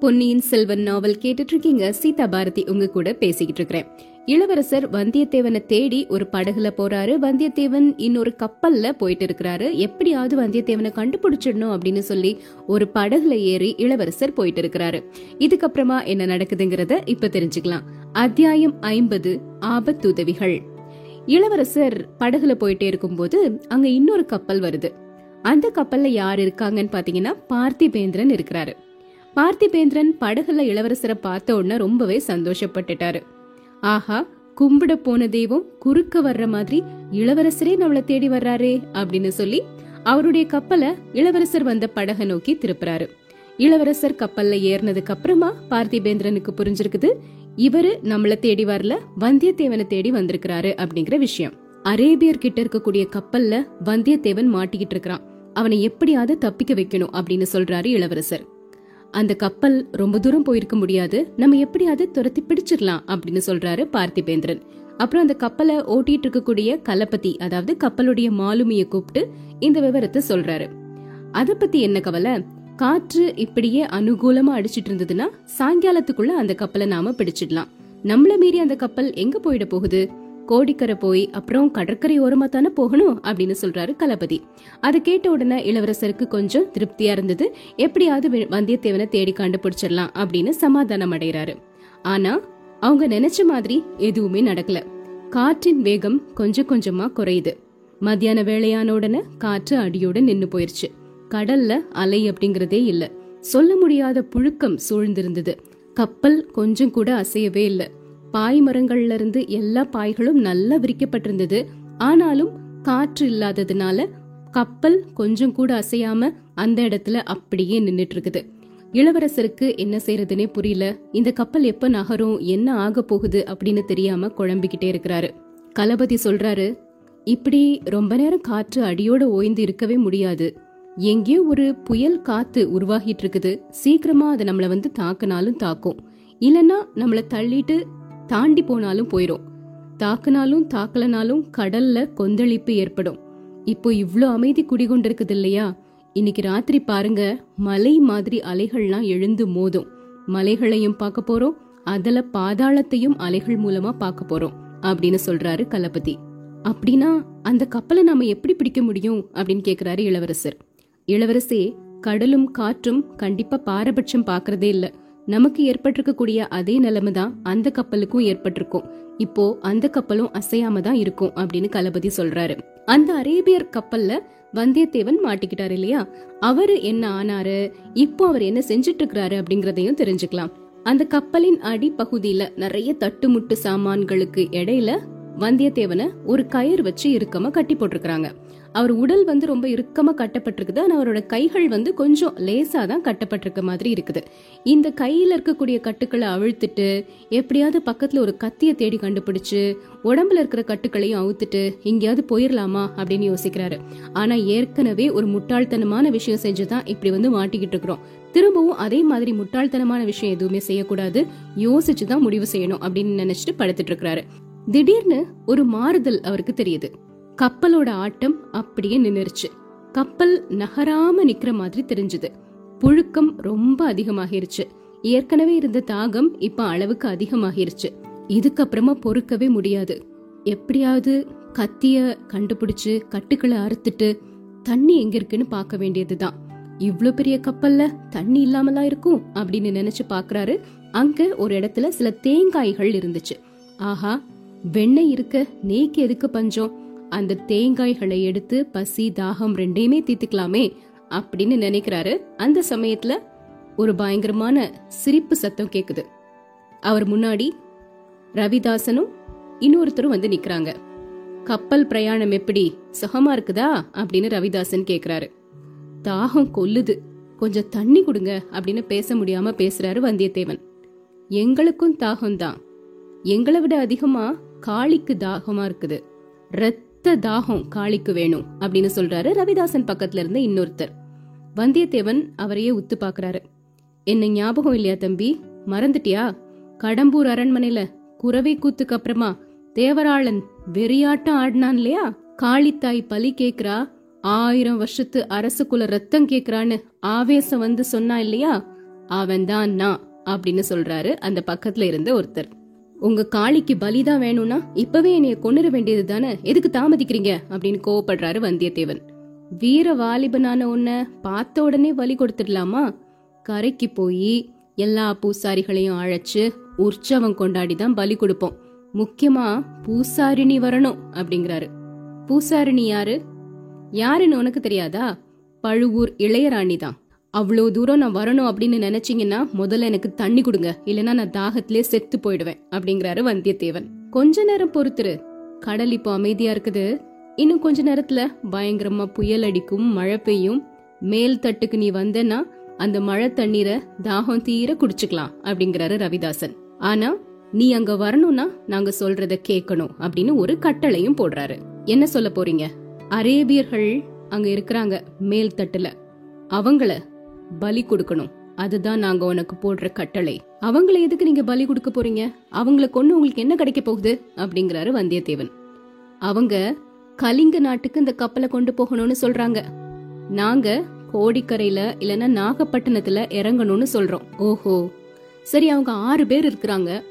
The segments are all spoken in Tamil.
பொன்னியின் செல்வன் நாவல் கேட்டுட்டு இருக்கீங்க சீதா பாரதி உங்க கூட பேசிக்கிட்டு இருக்கிறேன் இளவரசர் வந்தியத்தேவனை தேடி ஒரு படகுல போறாரு. வந்தியத்தேவன் இன்னொரு கப்பல்ல போயிட்டு இருக்கிறாரு எப்படியாவது வந்தியத்தேவனை கண்டுபிடிச்சிடணும் அப்படின்னு சொல்லி ஒரு படகுல ஏறி இளவரசர் போயிட்டு இருக்கிறாரு இதுக்கப்புறமா என்ன நடக்குதுங்கிறத இப்ப தெரிஞ்சுக்கலாம். அத்தியாயம் ஐம்பது ஆபத்துதவிகள். இளவரசர் படகுல போயிட்டே இருக்கும்போது அங்க இன்னொரு கப்பல் வருது. அந்த கப்பல்ல யார் இருக்காங்கன்னு பாத்தீங்கன்னா பார்த்திபேந்திரன் இருக்கிறாரு. பார்த்திபேந்திரன் படகுல இளவரசரை பார்த்த உடனே ரொம்பவே சந்தோஷப்பட்டுட்டாரு. ஆஹா கும்பிட போன தெய்வம் குறுக்க வர்ற மாதிரி இளவரசரே நம்மள தேடி வர்றாரே அப்படின்னு சொல்லி அவருடைய கப்பலை இளவரசர் வந்த படகை நோக்கி திருப்புறாரு. இளவரசர் கப்பல்ல ஏறினதுக்கு அப்புறமா பார்த்திபேந்திரனுக்கு புரிஞ்சிருக்குது இவரு நம்மள தேடி வரல வந்தியத்தேவனை தேடி வந்திருக்கிறாரு அப்படிங்கிற விஷயம். அரேபியர் கிட்ட இருக்கக்கூடிய கப்பல்ல வந்தியத்தேவன் மாட்டிக்கிட்டு இருக்கிறான். அவனை எப்படியாவது தப்பிக்க வைக்கணும் அப்படின்னு சொல்றாரு இளவரசர். அந்த கப்பல் ரொம்ப தூரம் போயிருக்க முடியாது. நம்ம எப்படியாவது துரத்தி பிடிச்சிடலாம் அப்படின்னு சொல்றாரு பார்த்திபேந்திரன். அப்புறம் அந்த கப்பலை ஓட்டிட்டு இருக்கக்கூடிய கலப்பதி அதாவது கப்பலுடைய மாலுமிய கூப்பிட்டு இந்த விவரத்தை சொல்றாரு. அத பத்தி என்ன கவலை? காற்று இப்படியே அனுகூலமா அடிச்சிட்டு இருந்ததுன்னா சாயங்காலத்துக்குள்ள அந்த கப்பலை நாம பிடிச்சிடலாம். நம்மள மீறி அந்த கப்பல் எங்க போயிட போகுது? கோடிக்கரை போய் அப்புறம் கடற்கரை ஓரமா தானே போகணும்? அப்படின்னு சொல்றாரு கலபதி. அதை கேட்ட உடனே இளவரசருக்கு கொஞ்சம் திருப்தியா இருந்தது. எப்படியாவது வந்தியத்தேவனை தேடி கண்டுபிடிச்சிடலாம் அப்படின்னு சமாதானம் அடைகிறாரு. ஆனா அவங்க நினைச்ச மாதிரி எதுவுமே நடக்கல. காற்றின் வேகம் கொஞ்சம் கொஞ்சமா குறையுது. மத்தியான வேளையான உடனே காற்று அடியோட நின்னு போயிருச்சு. கடல்ல அலை அப்படிங்கறதே இல்ல. சொல்ல முடியாத புழுக்கம் சூழ்ந்திருந்தது. கப்பல் கொஞ்சம் கூட அசையவே இல்லை. பாய் மரங்கள்ல இருந்து எல்லா பாய்களும் நல்லா விரிக்கப்பட்டிருந்தது. ஆனாலும் காற்று இல்லாததுனால கப்பல் கொஞ்சம் கூட அசையாம அந்த இடத்துல அப்படியே நின்னுட்டு இருக்குது இளவரசருக்கு என்ன செய்யறதுனே புரியல. இந்த கப்பல் எப்ப நகரும் என்ன ஆக போகுது அப்படின்னு தெரியாம குழம்பிக்கிட்டே இருக்கிறாரு. கலபதி சொல்றாரு இப்படி ரொம்ப நேரம் காற்று அடியோட ஓய்ந்து இருக்கவே முடியாது. எங்கேயோ ஒரு புயல் காத்து உருவாகிட்டு இருக்குது சீக்கிரமா அது நம்மள வந்து தாக்குனாலும் தாக்கும். இல்லைன்னா நம்மளை தள்ளிட்டு தாண்டி போனாலும் போயிரும். தாக்குனாலும் தாக்கலனாலும் கடல்ல கொந்தளிப்பு ஏற்படும். இப்போ இவ்ளோ அமைதி குடிகொண்டிருக்குது இல்லையா இன்னைக்கு ராத்திரி பாருங்க மலை மாதிரி அலைகள்லாம் எழுந்து மோதும். மலைகளையும் பார்க்க போறோம் அதுல பாதாளத்தையும் அலைகள் மூலமா பார்க்க போறோம் அப்படின்னு சொல்றாரு கலபதி அப்படின்னா அந்த கப்பலை நாம எப்படி பிடிக்க முடியும்? அப்படின்னு கேக்குறாரு இளவரசர். இளவரசே கடலும் காற்றும் கண்டிப்பா பாரபட்சம் பாக்குறதே இல்லை. நமக்கு ஏற்பட்டிருக்கக்கூடிய அதே நிலைமை தான் அந்த கப்பலுக்கும் ஏற்பட்டிருக்கும். இப்போ அந்த கப்பலும் அசையாம தான் இருக்கும் அப்படின்னு கலபதி சொல்றாரு. அந்த அரேபியர் கப்பல்ல வந்தியத்தேவன் மாட்டிக்கிட்டாரு இல்லையா? அவரு என்ன ஆனாரு? இப்போ அவர் என்ன செஞ்சுட்டு இருக்கிறாரு அப்படிங்கறதையும் தெரிஞ்சுக்கலாம். அந்த கப்பலின் அடிப்பகுதியில நிறைய தட்டுமுட்டு சாமான்களுக்கு இடையில வந்தியத்தேவனை ஒரு கயிறு வச்சு இறுக்கமா கட்டி போட்டிருக்காங்க அவர் உடல் வந்து ரொம்ப இறுக்கமா கட்டப்பட்டிருக்குது. ஆனா அவரோட கைகள் வந்து கொஞ்சம் லேசா தான் கட்டப்பட்டிருக்க மாதிரி இருக்குது. இந்த கையில இருக்கக்கூடிய கட்டுக்களை அவிழ்த்துட்டு எப்படியாவது பக்கத்துல ஒரு கத்தியை தேடி கண்டுபிடிச்சு உடம்புல இருக்கிற கட்டுக்களையும் அவுத்துட்டு எங்கேயாவது போயிடலாமா அப்படின்னு யோசிக்கிறாரு. ஆனா ஏற்கனவே ஒரு முட்டாள்தனமான விஷயம் செஞ்சுதான் இப்படி வந்து மாட்டிக்கிட்டு இருக்கிறோம். திரும்பவும் அதே மாதிரி முட்டாள்தனமான விஷயம் எதுவுமே செய்யக்கூடாது. யோசிச்சு தான் முடிவு செய்யணும் அப்படின்னு நினைச்சிட்டு படுத்துட்டு இருக்கிறாரு. திடீர்னு ஒரு மாறுதல் அவருக்கு தெரியுது. கப்பலோட ஆட்டம் அப்படியே நின்னுருச்சு. கப்பல் நகராம நிக்கிற மாதிரி தெரிஞ்சது. புழுக்கம் ரொம்ப அதிகமாகிருச்சு. ஏற்கனவே இருந்த தாகம் இப்ப அளவுக்கு அதிகமாகிருச்சு. இதுக்கப்புறமா பொறுக்கவே முடியாது. எப்படியாவது கத்திய கண்டுபிடிச்சு கட்டுக்களை அறுத்துட்டு தண்ணி எங்க இருக்குன்னு பார்க்க வேண்டியதுதான். இவ்ளோ பெரிய கப்பல்ல தண்ணி இல்லாமலா இருக்கும் அப்படின்னு நினைச்சு பாக்குறாரு அங்க ஒரு இடத்துல சில தேங்காய்கள் இருந்துச்சு. ஆஹா வெண்ணெய் இருக்க நேக்கு எதுக்கு பஞ்சம்? அந்த தேங்காய்களை எடுத்து பசி தாகம் ரெண்டையுமே தீர்த்துக்கலாமே அப்படின்னு நினைக்கிறாரு. அந்த சமயத்துல ஒரு பயங்கரமான சிரிப்பு சத்தம் கேக்குது. அவர் முன்னாடி ரவிதாசனும் இன்னொருத்தரும் வந்து நிக்கிறாங்க. கப்பல் பிரயாணம் எப்படி? சுகமா இருக்குதா? அப்படின்னு ரவிதாசன் கேக்குறாரு. தாகம் கொல்லுது. கொஞ்சம் தண்ணி கொடுங்க அப்படின்னு பேச முடியாம பேசுறாரு வந்தியத்தேவன். எங்களுக்கும் தாகம் தான் எங்களை விட அதிகமா காளிக்கு தாகமா இருக்குது. ரத்த தாகம் காளிக்கு வேணும் அப்படின்னு சொல்றாரு ரவிதாசன் பக்கத்துல இருந்த இன்னொருத்தர். வந்தியத்தேவன் அவரையே உத்து பாக்குறாரு. என்ன ஞாபகம் இல்லையா தம்பி? மறந்துட்டியா? கடம்பூர் அரண்மனையில குறவை கூத்துக்கு அப்புறமா தேவராளன் வெறியாட்டம் ஆடினான் இல்லையா? காளித்தாய் பலி கேக்குறா ஆயிரம் வருஷத்து அரசுக்குள்ள ரத்தம் கேக்குறான்னு ஆவேசம் வந்து சொன்னா இல்லையா? அவன் தான் நான் அப்படின்னு சொல்றாரு அந்த பக்கத்துல இருந்த ஒருத்தர். உங்க காளிக்கு பலிதான் வேணும்னா இப்பவே என்னைய கொண்டுற வேண்டியது தானே? எதுக்கு தாமதிக்கிறீங்க? அப்படின்னு கோவப்படுறாரு வந்தியத்தேவன். வீர வாலிபனான உன்னை பார்த்த உடனே பலி கொடுத்துடலாமா? கரைக்கு போய் எல்லா பூசாரிகளையும் அழைச்சு உற்சவம் கொண்டாடி தான் பலி கொடுப்போம். முக்கியமா பூசாரிணி வரணும் அப்படிங்கிறாரு. பூசாரிணி யாரு? யாருன்னு உனக்கு தெரியாதா? பழுவூர் இளையராணி தான் அவ்வளோ தூரம் நான் வரணும் அப்படின்னு நினைச்சீங்கன்னா முதல்ல எனக்கு தண்ணி கொடுங்க. இல்லைன்னா நான் தாகத்திலே செத்து போயிடுவேன் அப்படிங்கிறாரு வந்தியத்தேவன். கொஞ்ச நேரம் பொறுத்துரு. கடல் இப்போ அமைதியா இருக்குது. இன்னும் கொஞ்ச நேரத்துல பயங்கரமா புயல் அடிக்கும் மழை பெய்யும். மேல் தட்டுக்கு நீ வந்தனா அந்த மழை தண்ணீரை தாகம் தீர குடிச்சுக்கலாம் அப்படிங்கிறாரு ரவிதாசன். ஆனா நீ அங்க வரணும்னா நாங்க சொல்றத கேட்கணும் அப்படின்னு ஒரு கட்டளையும் போடுறாரு. என்ன சொல்ல போறீங்க? அரேபியர்கள் அங்க இருக்கிறாங்க மேல் தட்டுல. அவங்கள பலி கொடுக்கணும். அதுதான் நாங்க உனக்கு போடுற கட்டளை. அவங்கள எதுக்கு நீங்க பலி கொடுக்க போறீங்க? அவங்கள கொண்டு உங்களுக்கு என்ன கிடைக்க போகுது? அப்படிங்கிறாரு வந்தியத்தேவன். அவங்க கலிங்க நாட்டுக்கு இந்த கப்பலை கொண்டு போகணும்னு சொல்றாங்க. நாங்க கோடிக்கரையில இல்லனா நாகப்பட்டினத்துல இறங்கணும்னு சொல்றோம். ஓஹோ. சரி அவங்க ஆறு பேர் இருக்கிறாங்க.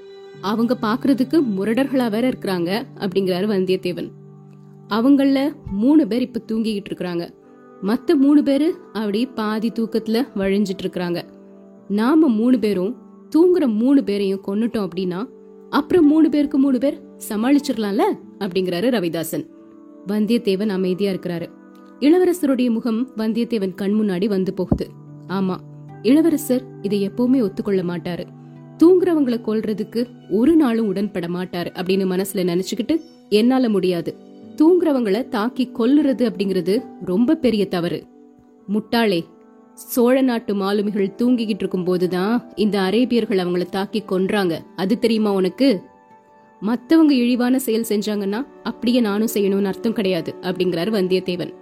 அவங்க பாக்குறதுக்கு முரடர்களா வேற இருக்கிறாங்க அப்படிங்கிறாரு வந்தியத்தேவன். அவங்கள மூணு பேர் இப்ப தூங்கிக்கிட்டு இருக்கிறாங்க. மத்த மூணு பேரு அப்படி பாதி தூக்கத்துல வழிஞ்சிட்டு இருக்கிறாங்க நாம மூணு பேரும் தூங்குற மூணு பேரையும் கொன்னுட்டோம் அப்படின்னா அப்புறம் மூணு பேருக்கு மூணு பேர் சமாளிச்சிடலாம்ல? அப்படிங்கிறாரு ரவிதாசன். வந்தியத்தேவன் அமைதியா இருக்கிறாரு. இளவரசருடைய முகம் வந்தியத்தேவன் கண் முன்னாடி வந்து போகுது. ஆமா இளவரசர் இதை எப்பவுமே ஒத்துக்கொள்ள மாட்டாரு. தூங்குறவங்களை கொல்றதுக்கு ஒரு நாளும் உடன்பட மாட்டாரு அப்படின்னு மனசுல நினைச்சுக்கிட்டு என்னால முடியாது. தூங்குறவங்களை தாக்கி கொல்லுறது அப்படிங்கிறது ரொம்ப பெரிய தவறு. முட்டாளே சோழ நாட்டு மாலுமிகள் தூங்கிக்கிட்டு இருக்கும் போதுதான் இந்த அரேபியர்கள் அவங்கள தாக்கி கொன்றாங்க. அது தெரியுமா உனக்கு? மத்தவங்க இழிவான செயல் செஞ்சாங்கன்னா அப்படியே நானும் செய்யணும்னு அர்த்தம் கிடையாது அப்படிங்கிறாரு வந்தியத்தேவன்.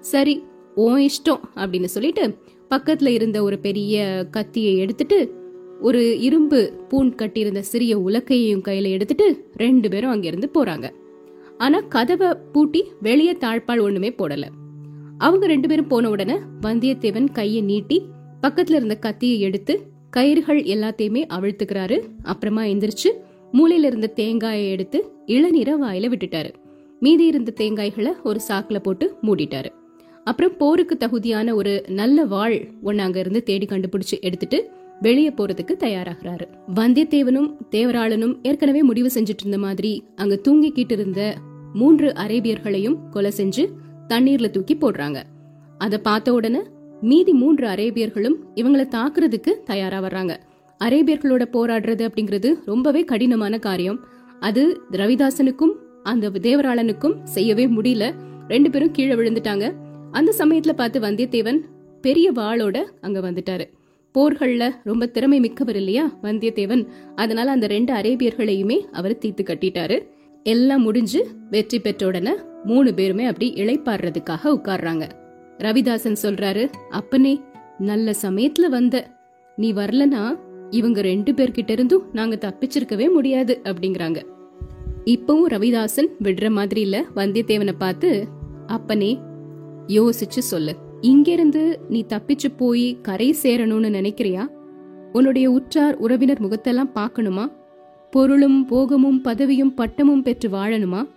சரி ஓ இஷ்டம் அப்படின்னு சொல்லிட்டு பக்கத்துல இருந்த ஒரு பெரிய கத்தியை எடுத்துட்டு ஒரு இரும்பு பூண் கட்டியிருந்த சிறிய உலக்கையையும் கையில எடுத்துட்டு ரெண்டு பேரும் அங்கிருந்து போறாங்க. ஆனா கதவை பூட்டி வெளியே தாழ்பால் ஒண்ணுமே போடல. அவங்க ரெண்டு பேரும் போன உடனே வந்தியத்தேவன் கையை நீட்டி பக்கத்துல இருந்த கத்தியை எடுத்து கயிறுகள் எல்லாத்தையுமே அவிழ்த்துக்கிறாரு. அப்புறமா எந்திரிச்சு மூலையில இருந்த தேங்காயை எடுத்து இளநீரை வாயில விட்டுட்டாரு. மீதி இருந்த தேங்காய்களை ஒரு சாக்குல போட்டு மூடிட்டாரு. அப்புறம் போருக்கு தகுதியான ஒரு நல்ல வாழ் ஒன்னு அங்க இருந்து தேடி கண்டுபிடிச்சு எடுத்துட்டு வெளியே போறதுக்கு தயாராகிறாரு. வந்தியத்தேவனும் தேவராளனும் ஏற்கனவே முடிவு செஞ்சுட்டு இருந்த மாதிரி அங்க தூங்கிக்கிட்டு இருந்த மூன்று அரேபியர்களையும் கொலை செஞ்சு தண்ணீர்ல தூக்கி போடுறாங்க. அதை பார்த்த உடனே மீதி மூன்று அரேபியர்களும் இவங்களை தாக்குறதுக்கு தயாரா வர்றாங்க. அரேபியர்களோட போராடுறது அப்படிங்கிறது ரொம்பவே கடினமான காரியம். அது ரவிதாசனுக்கும் அந்த தேவராளனுக்கும் செய்யவே முடியல. ரெண்டு பேரும் கீழே விழுந்துட்டாங்க. அந்த சமயத்துல பார்த்து வந்தியத்தேவன் பெரிய வாளோட அங்க வந்துட்டாரு. போர்கள்ல ரொம்ப திறமை மிக்கவர் இல்லையா வந்தியத்தேவன்? அதனால அந்த ரெண்டு அரேபியர்களையுமே அவர் தீத்து கட்டிட்டாரு. எல்லாம் முடிஞ்சு வெற்றி பெற்ற உடனே மூணு பேருமே அப்படி இளைப்பாடுறதுக்காக உட்கார்றாங்க. ரவிதாசன் சொல்றாரு அப்பனே நல்ல சமயத்துல வந்த. நீ வரலனா இவங்க ரெண்டு பேர்கிட்ட இருந்தும் நாங்க தப்பிச்சிருக்கவே முடியாது அப்படிங்கிறாங்க. இப்பவும் ரவிதாசன் விடுற மாதிரி இல்ல வந்தியத்தேவனை பார்த்து அப்பனே யோசிச்சு சொல்லு. இங்கிருந்து நீ தப்பிச்சு போய் கரை சேரணும்னு நினைக்கிறியா? உன்னுடைய உற்றார் உறவினர் முகத்தெல்லாம் பார்க்கணுமா? பொருளும் போகமும் பதவியும் பட்டமும் பெற்று வாழணுமா?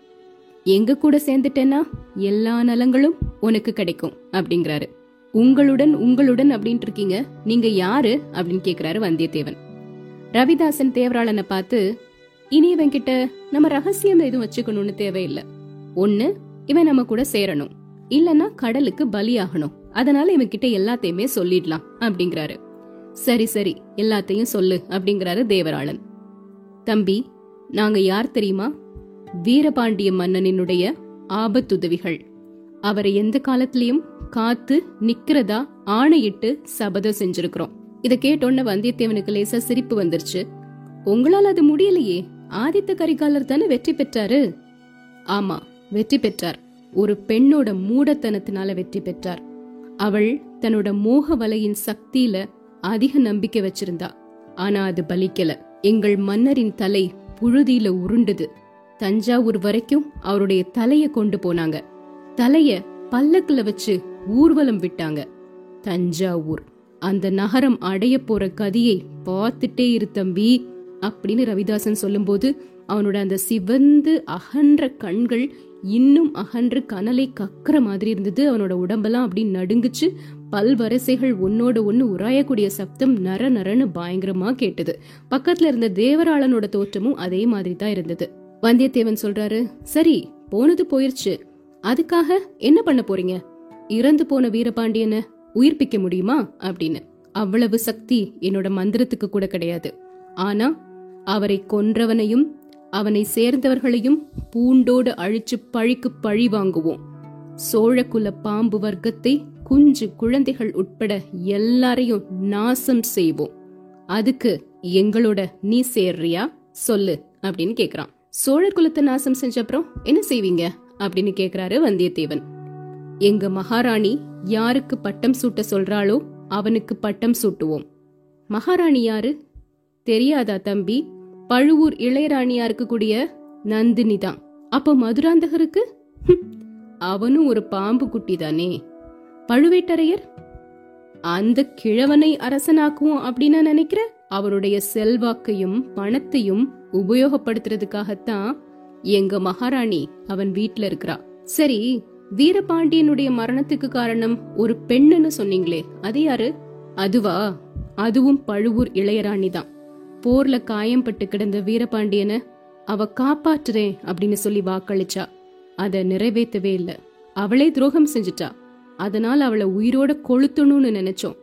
எங்க கூட சேர்ந்துட்டேன்னா எல்லா நலங்களும் உனக்கு கிடைக்கும் அப்படிங்கிறாரு. உங்களுடன் உங்களுடன் அப்படின்ட்டு இருக்கீங்க. நீங்க யாரு? அப்படின்னு கேக்குறாரு வந்தியத்தேவன். ரவிதாசன் தேவராளனை பார்த்து இனி இவன் கிட்ட நம்ம ரகசியம் எதுவும் வச்சுக்கணும்னு தேவையில்லை. ஒண்ணு இவன் நம்ம கூட சேரணும். இல்லனா கடலுக்கு பலியாகணும். அதனால இவன் கிட்ட எல்லாத்தையுமே சொல்லிடலாம் அப்படிங்கிறாரு. சரி சரி எல்லாத்தையும் சொல்லு அப்படிங்கிறாரு தேவராளன். தம்பி நாங்க யார் தெரியுமா? வீரபாண்டிய மன்னனினுடைய ஆபத்துதவிகள். அவரை எந்த காலத்திலயும் காத்து நிக்கிறதா ஆணையிட்டு சபதம் செஞ்சிருக்கிறோம். இத கேட்டோன்ன வந்தியத்தேவனுக்கு லேசா சிரிப்பு வந்துருச்சு. உங்களால அது முடியலையே. ஆதித்த கரிகாலர் தானே வெற்றி பெற்றாரு? ஆமா வெற்றி பெற்றார். ஒரு பெண்ணோட மூடத்தனத்தினால வெற்றி பெற்றார். அவள் தன்னோட மோக வலையின் சக்தியில அதிக நம்பிக்கை வச்சிருந்தா. ஆனா அது பலிக்கல. எங்கள் மன்னரின் தலை புழுதியில உருண்டது. தஞ்சாவூர் வரைக்கும் அவருடைய தலைய கொண்டு போனாங்க. தலைய பல்லக்குல வச்சு ஊர்வலம் விட்டாங்க. தஞ்சாவூர் அந்த நகரம் அடைய போற கதியை பார்த்துட்டே இரு தம்பி அப்படின்னு ரவிதாசன் சொல்லும்போது அவனோட அந்த சிவந்து அகன்ற கண்கள் இன்னும் அகன்று கனலை கக்கிற மாதிரி இருந்தது. அவனோட உடம்பெல்லாம் அப்படி நடுங்குச்சு. பல் வரிசைகள் ஒன்னோட ஒன்னு உராயக்கூடிய சப்தம் நர நரன்னு பயங்கரமா கேட்டது. பக்கத்துல இருந்த தேவராளனோட தோற்றமும் அதே மாதிரி தான் இருந்தது. வந்தியத்தேவன் சொல்றாரு சரி போனது போயிருச்சு. அதுக்காக என்ன பண்ண போறீங்க? இறந்து போன வீரபாண்டியனை உயிர்ப்பிக்க முடியுமா? அப்படின்னு. அவ்வளவு சக்தி என்னோட மந்திரத்துக்கு கூட கிடையாது. ஆனா அவரை கொன்றவனையும் அவனை சேர்ந்தவர்களையும் பூண்டோடு அழிச்சு பழிக்கு பழி வாங்குவோம். சோழகுல பாம்பு வர்க்கத்தை குஞ்சு குழந்தைகள் உட்பட எல்லாரையும் நாசம் செய்வோம். அதுக்கு எங்களோட நீ சேர்றியா? சொல்லு அப்படின்னு கேக்குறான். சோழர் குலத்தை நாசம் செஞ்ச அப்புறம் என்ன செய்வீங்க? அப்படின்னு கேக்குறாரு வந்தியத்தேவன். எங்க மகாராணி யாருக்கு பட்டம் சூட்ட சொல்றாளோ அவனுக்கு பட்டம் சூட்டுவோம். மகாராணி யாரு? தெரியாதா தம்பி? பழுவூர் இளையராணியா இருக்கக்கூடிய நந்தினி தான் அப்ப மதுராந்தகருக்கு? அவனும் ஒரு பாம்பு குட்டி தானே பழுவேட்டரையர்? அந்த கிழவனை அரசனாக்குவோம் அப்படின்னு நினைக்கிற அவருடைய செல்வாக்கையும் பணத்தையும் உபயோகப்படுத்துறதுக்காகத்தான் எங்க மகாராணி அவன் வீட்ல இருக்கிறா. சரி வீரபாண்டியனுடைய மரணத்துக்கு காரணம் ஒரு பெண்ணுன்னு சொன்னீங்களே அது யாரு? அதுவா? அதுவும் பழுவூர் இளையராணி தான் போர்ல காயம்பட்டு கிடந்த வீரபாண்டியனை அவ காப்பாற்றுறேன் அப்படின்னு சொல்லி வாக்களிச்சா. அத நிறைவேற்றவே இல்ல. அவளே துரோகம் செஞ்சுட்டா. அதனால் அவளை உயிரோட கொளுத்தணும்னு நினைச்சோம்.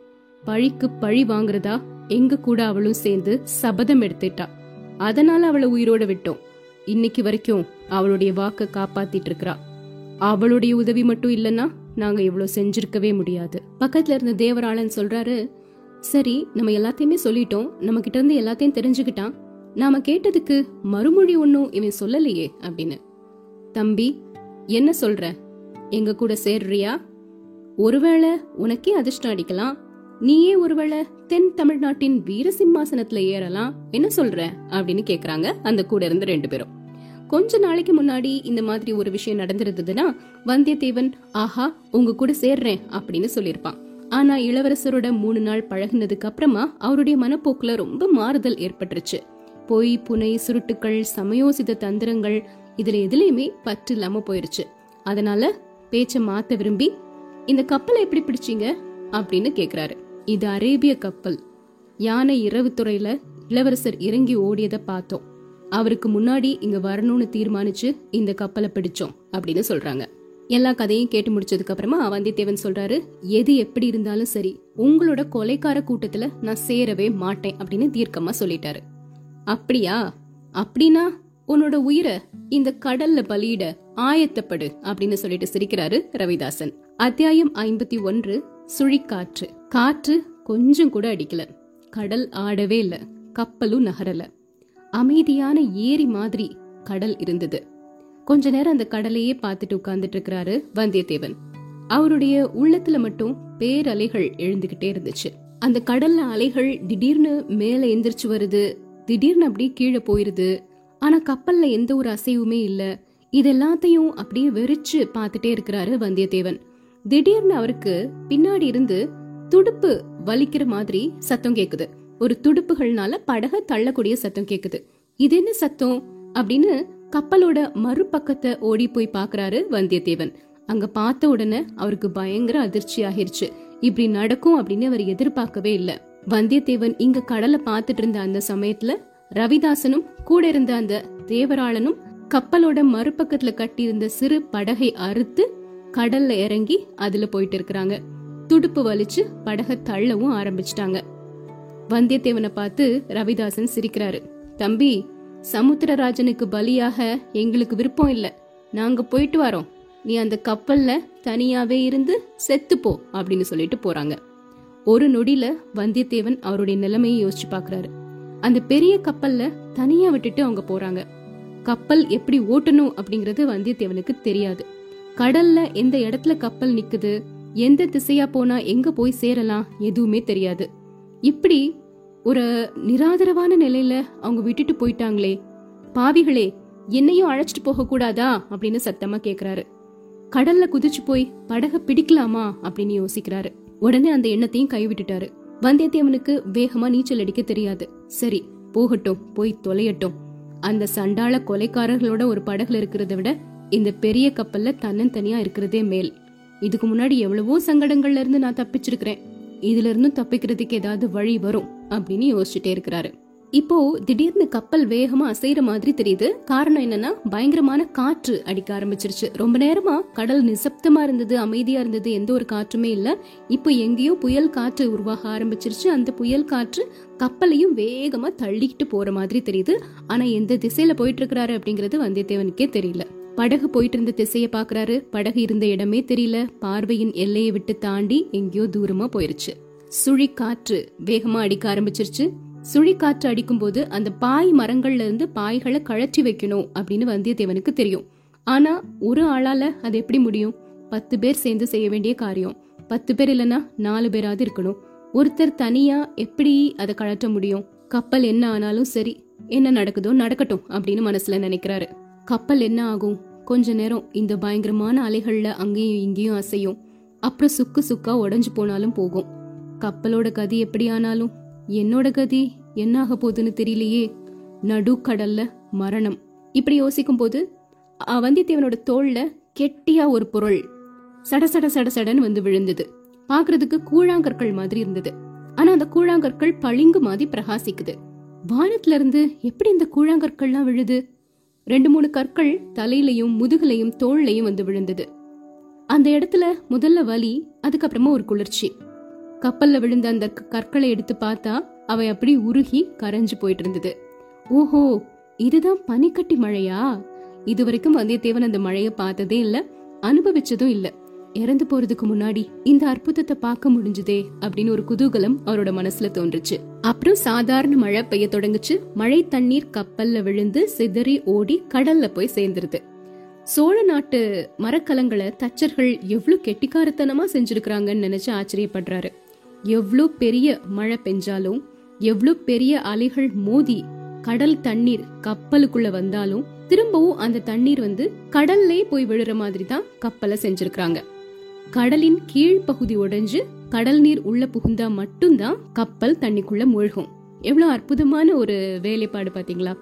பழிக்கு பழி வாங்குறதா எங்க கூட அவளும் சேர்ந்து சபதம் எடுத்துட்டா. அதனால அவளை உயிரோட விட்டோம். இன்னைக்கு வரைக்கும் அவளுடைய வாக்க காப்பாத்திட்டு இருக்கறா. அவளுடைய உதவி மட்டும் இல்லைன்னா நாங்க இவ்வளவு செஞ்சிருக்கவே முடியாது. பக்கத்துல இருந்த தேவராளன் சொல்றாரு சரி நம்ம எல்லாத்தையுமே சொல்லிட்டோம். நம்ம கிட்ட இருந்து எல்லாத்தையும் தெரிஞ்சுக்கிட்டான். நாம கேட்டதுக்கு மறுமொழி ஒன்னும் இவன் சொல்லலையே அப்படின்னு. தம்பி என்ன சொல்ற? எங்க கூட சேர்றியா? ஒருவேளை உனக்கே அதிர்ஷ்டம் அடிக்கலாம். நீயே ஒருவேளை தென் தமிழ்நாட்டின் வீர சிம்மாசனத்துல ஏறலாம். என்ன சொல்ற? அப்படின்னு கேக்குறாங்க அந்த கூட இருந்த ரெண்டு பேரும். கொஞ்ச நாளைக்கு முன்னாடி இந்த மாதிரி ஒரு விஷயம் நடந்திருந்ததுன்னா வந்தியத்தேவன் ஆஹா உங்க கூட சேர்றேன் அப்படின்னு சொல்லியிருப்பான். ஆனா இளவரசரோட மூணு நாள் பழகுனதுக்கு அப்புறமா அவருடைய மனப்போக்குல ரொம்ப மாறுதல் ஏற்பட்டுருச்சு. பொய் புனை சுருட்டுக்கள் சமயோசித தந்திரங்கள் இதுல எதுலயுமே பற்று இல்லாம போயிருச்சு. அதனால பேச்ச மாத்த விரும்பி இந்த கப்பலை எப்படி பிடிச்சீங்க? அப்படின்னு கேக்குறாரு. இது அரேபிய கப்பல். யானை இரவு துறையில இளவரசர் இறங்கி ஓடியதை பார்த்தோம். அவருக்கு முன்னாடி இங்க வரணும்னு தீர்மானிச்சு இந்த கப்பலை பிடிச்சோம் அப்படின்னு சொல்றாங்க. எல்லா கதையும் கேட்டு முடிச்சதுக்கு அப்புறமா வந்தியத்தேவன் சொல்றாரு எது எப்படி இருந்தாலும் சரி உங்களோட கொலைக்கார கூட்டத்துல நான் சேரவே மாட்டேன் அப்படின்னு தீர்க்கமா சொல்லிட்டாரு. அப்படியா? அப்படின்னா உன்னோட உயிரை இந்த கடல்ல பலியிட ஆயத்தப்படு அப்படின்னு சொல்லிட்டு சிரிக்கிறாரு ரவிதாசன். அத்தியாயம் ஐம்பத்தி ஒன்று சுழிக்காற்று. காற்று கொஞ்சம் கூட அடிக்கல. கடல் ஆடவே இல்ல. கப்பலும் நகரல. அமைதியான ஏரி மாதிரி கடல் இருந்தது. கொஞ்ச நேரம் அந்த கடலையே பார்த்துட்டு உட்கார்ந்துட்டு இருக்கிறாரு வந்தியத்தேவன். அவருடைய உள்ளத்துல மட்டும் பேரலைகள் எழுந்துகிட்டே இருந்துச்சு. அந்த கடல்ல அலைகள் திடீர்னு மேல எந்திரிச்சு வருது. திடீர்னு அப்படியே கீழே போயிருது. ஆனா கப்பல்ல எந்த ஒரு அசைவுமே இல்ல. இது எல்லாத்தையும் அப்படியே வெறிச்சு பார்த்துட்டே இருக்கிறாரு வந்தியத்தேவன். திடீர்னு அவருக்கு பின்னாடி இருந்து துடுப்பு வலிக்கிற மாதிரி சத்தம் கேக்குது. ஒரு துடுப்புகள்னால படக தள்ளக்கூடிய சத்தம் கேக்குது. இது என்ன சத்தம்? அப்படின்னு கப்பலோட மறுபக்கத்தை ஓடி போய் பாக்குறாரு வந்தியத்தேவன். அங்க பார்த்த உடனே அவருக்கு பயங்கர அதிர்ச்சி ஆகிருச்சு. இப்படி நடக்கும் அப்படின்னு அவர் எதிர்பார்க்கவே இல்ல. வந்தியத்தேவன் இங்க கடலை பார்த்துட்டு இருந்த அந்த சமயத்துல ரவிதாசனும் கூட இருந்த அந்த தேவராளனும் கப்பலோட மறுபக்கத்துல கட்டியிருந்த சிறு படகை அறுத்து கடல்ல இறங்கி அதுல போயிட்டு இருக்கிறாங்க துடுப்பு வலிச்சு படக தள்ளவும் ஆரம்பிச்சிட்டாங்க. வந்தியத்தேவனை பார்த்து ரவிதாசன் சிரிக்கிறாரு. தம்பி சமுத்திரராஜனுக்கு பலியாக எங்களுக்கு விருப்பம் இல்ல. நாங்க போயிட்டு வரோம். நீ அந்த கப்பல்ல தனியாவே இருந்து செத்துப்போ அப்படின்னு சொல்லிட்டு போறாங்க. ஒரு நொடியில வந்தியத்தேவன் அவருடைய நிலைமையை யோசிச்சு பாக்குறாரு அந்த பெரிய கப்பல்ல தனியா விட்டுட்டு அவங்க போறாங்க. கப்பல் எப்படி ஓட்டணும் அப்படிங்கறது வந்தியத்தேவனுக்கு தெரியாது. கடல்ல எந்த இடத்துல கப்பல் நிக்குது எந்த திசையா போனா எங்க போய் சேரலாம் எதுவுமே தெரியாது. இப்படி ஒரு நிராதரவான நிலையில அவங்க விட்டுட்டு போயிட்டாங்களே. பாவிகளே என்னையும் அழைச்சிட்டு போக கூடாதா அப்படின்னு சத்தமா கேக்குறாரு. கடல்ல குதிச்சு போய் படக பிடிக்கலாமா அப்படின்னு யோசிக்கிறாரு. உடனே அந்த எண்ணத்தையும் கைவிட்டுட்டாரு. வந்தியத்தேவனுக்கு வேகமா நீச்சல் அடிக்க தெரியாது. சரி போகட்டும் போய் தொலையட்டும். அந்த சண்டாள கொலைக்காரர்களோட ஒரு படகுல இருக்கிறத விட இந்த பெரிய கப்பல்ல தன்னந்தனியா இருக்கிறதே மேல். இதுக்கு முன்னாடி எவ்வளவோ சங்கடங்கள்ல இருந்து நான் தப்பிச்சிருக்கிறேன். இதுல இருந்தும் தப்பிக்கிறதுக்கு ஏதாவது வழி வரும் அப்படின்னு யோசிச்சுட்டே இருக்கிறாரு. இப்போ திடீர்னு கப்பல் வேகமா அசைற மாதிரி தெரியுது. காரணம் என்னன்னா பயங்கரமான காற்று அடிக்க ஆரம்பிச்சிருச்சு. ரொம்ப நேரமா கடல் நிசப்தமா இருந்தது அமைதியா இருந்தது எந்த ஒரு காற்றுமே இல்ல. இப்போ எங்கேயோ புயல் காற்று உருவாக ஆரம்பிச்சிருச்சு. அந்த புயல் காற்று கப்பலையும் வேகமா தள்ளிக்கிட்டு போற மாதிரி தெரியுது. ஆனா எந்த திசையில போயிட்டு இருக்கிறாரு அப்படிங்கறது வந்தியத்தேவனுக்கே தெரியல. படகு போயிட்டு இருந்த திசைய பாக்குறாரு. படகு இருந்த இடமே தெரியல. பார்வையின் எல்லையை விட்டு தாண்டி எங்கேயோ தூரமா போயிருச்சு. சுழி காற்று வேகமா அடிக்க ஆரம்பிச்சிருச்சு. சுழிக்காற்று அடிக்கும்போது அடிக்கும் போது அந்த பாய் மரங்கள்ல இருந்து பாய்களை கழற்றி வைக்கணும் அப்படின்னு வந்தியத்தேவனுக்கு தெரியும். ஆனா ஒரு ஆளால அது எப்படி முடியும்? பத்து பேர் சேர்ந்து செய்ய வேண்டிய காரியம். பத்து பேர் இல்லனா நாலு பேராவது இருக்கணும். ஒருத்தர் தனியா எப்படி அதை கழற்ற முடியும்? கப்பல் என்ன ஆனாலும் சரி என்ன நடக்குதோ நடக்கட்டும் அப்படின்னு மனசுல நினைக்கிறாரு. கப்பல் என்ன ஆகும்? கொஞ்ச நேரம் இந்த பயங்கரமான அலைகள்ல அங்கேயும் இங்கேயும் அசையும். அப்புறம் சுக்கு சுக்கா உடஞ்சு போனாலும் போகும். கப்பலோட கதி எப்படி ஆனாலும் என்னோட கதி என்னாக போகுதுன்னு தெரியலையே. நடு கடல்ல மரணம். இப்படி யோசிக்கும் போது வந்தியத்தேவனோட தோல்ல கெட்டியா ஒரு பொருள் சட சட சட சடன்னு வந்து விழுந்தது. பாக்குறதுக்கு கூழாங்கற்கள் மாதிரி இருந்தது. ஆனா அந்த கூழாங்கற்கள் பளிங்கு மாதிரி பிரகாசிக்குது. வானத்துல இருந்து எப்படி இந்த கூழாங்கற்கள்லாம் விழுது? ரெண்டு மூணு கற்கள் தலையிலையும் முதுகுலையும் தோள்லையும் வந்து விழுந்தது. அந்த இடத்துல முதல்ல வலி அதுக்கப்புறமா ஒரு குளிர்ச்சி. கப்பல்ல விழுந்த அந்த கற்களை எடுத்து பார்த்தா அவை அப்படி உருகி கரைஞ்சு போயிட்டு இருந்தது ஓஹோ இதுதான் பனிக்கட்டி மழையா? இதுவரைக்கும் வந்தியத்தேவன் அந்த மழையை பார்த்ததே இல்ல அனுபவிச்சதும் இல்ல. இறந்து போறதுக்கு முன்னாடி இந்த அற்புதத்தை பார்க்க முடிஞ்சுதே அப்படின்னு ஒரு குதூகலம் அவரோட மனசுல தோன்றுச்சு. அப்புறம் சாதாரண மழை பெய்ய தொடங்குச்சு. மழை தண்ணீர் கப்பல்ல விழுந்து சிதறி ஓடி கடல்ல போய் சேர்ந்துருது. சோழ நாட்டு மரக்கலங்களை தச்சர்கள் எவ்வளவு கெட்டிக்காரத்தனமா செஞ்சிருக்கிறாங்கன்னு நினைச்சு ஆச்சரியப்படுறாரு. எவ்வளோ பெரிய மழை பெஞ்சாலும் எவ்வளோ பெரிய அலைகள் மோதி கடல் தண்ணீர் கப்பலுக்குள்ள வந்தாலும் திரும்பவும் அந்த தண்ணீர் வந்து கடல்லே போய் விழுற மாதிரி தான் கப்பலை செஞ்சிருக்கிறாங்க. கடலின் கீழ் பகுதி உடைஞ்சு கடல் நீர் உள்ள புகுந்தா மட்டும்தான் கப்பல் தண்ணிக்குள்ள மூழ்கும். எவ்வளவு அற்புதமான ஒரு வேலைப்பாடு பாத்தீங்களா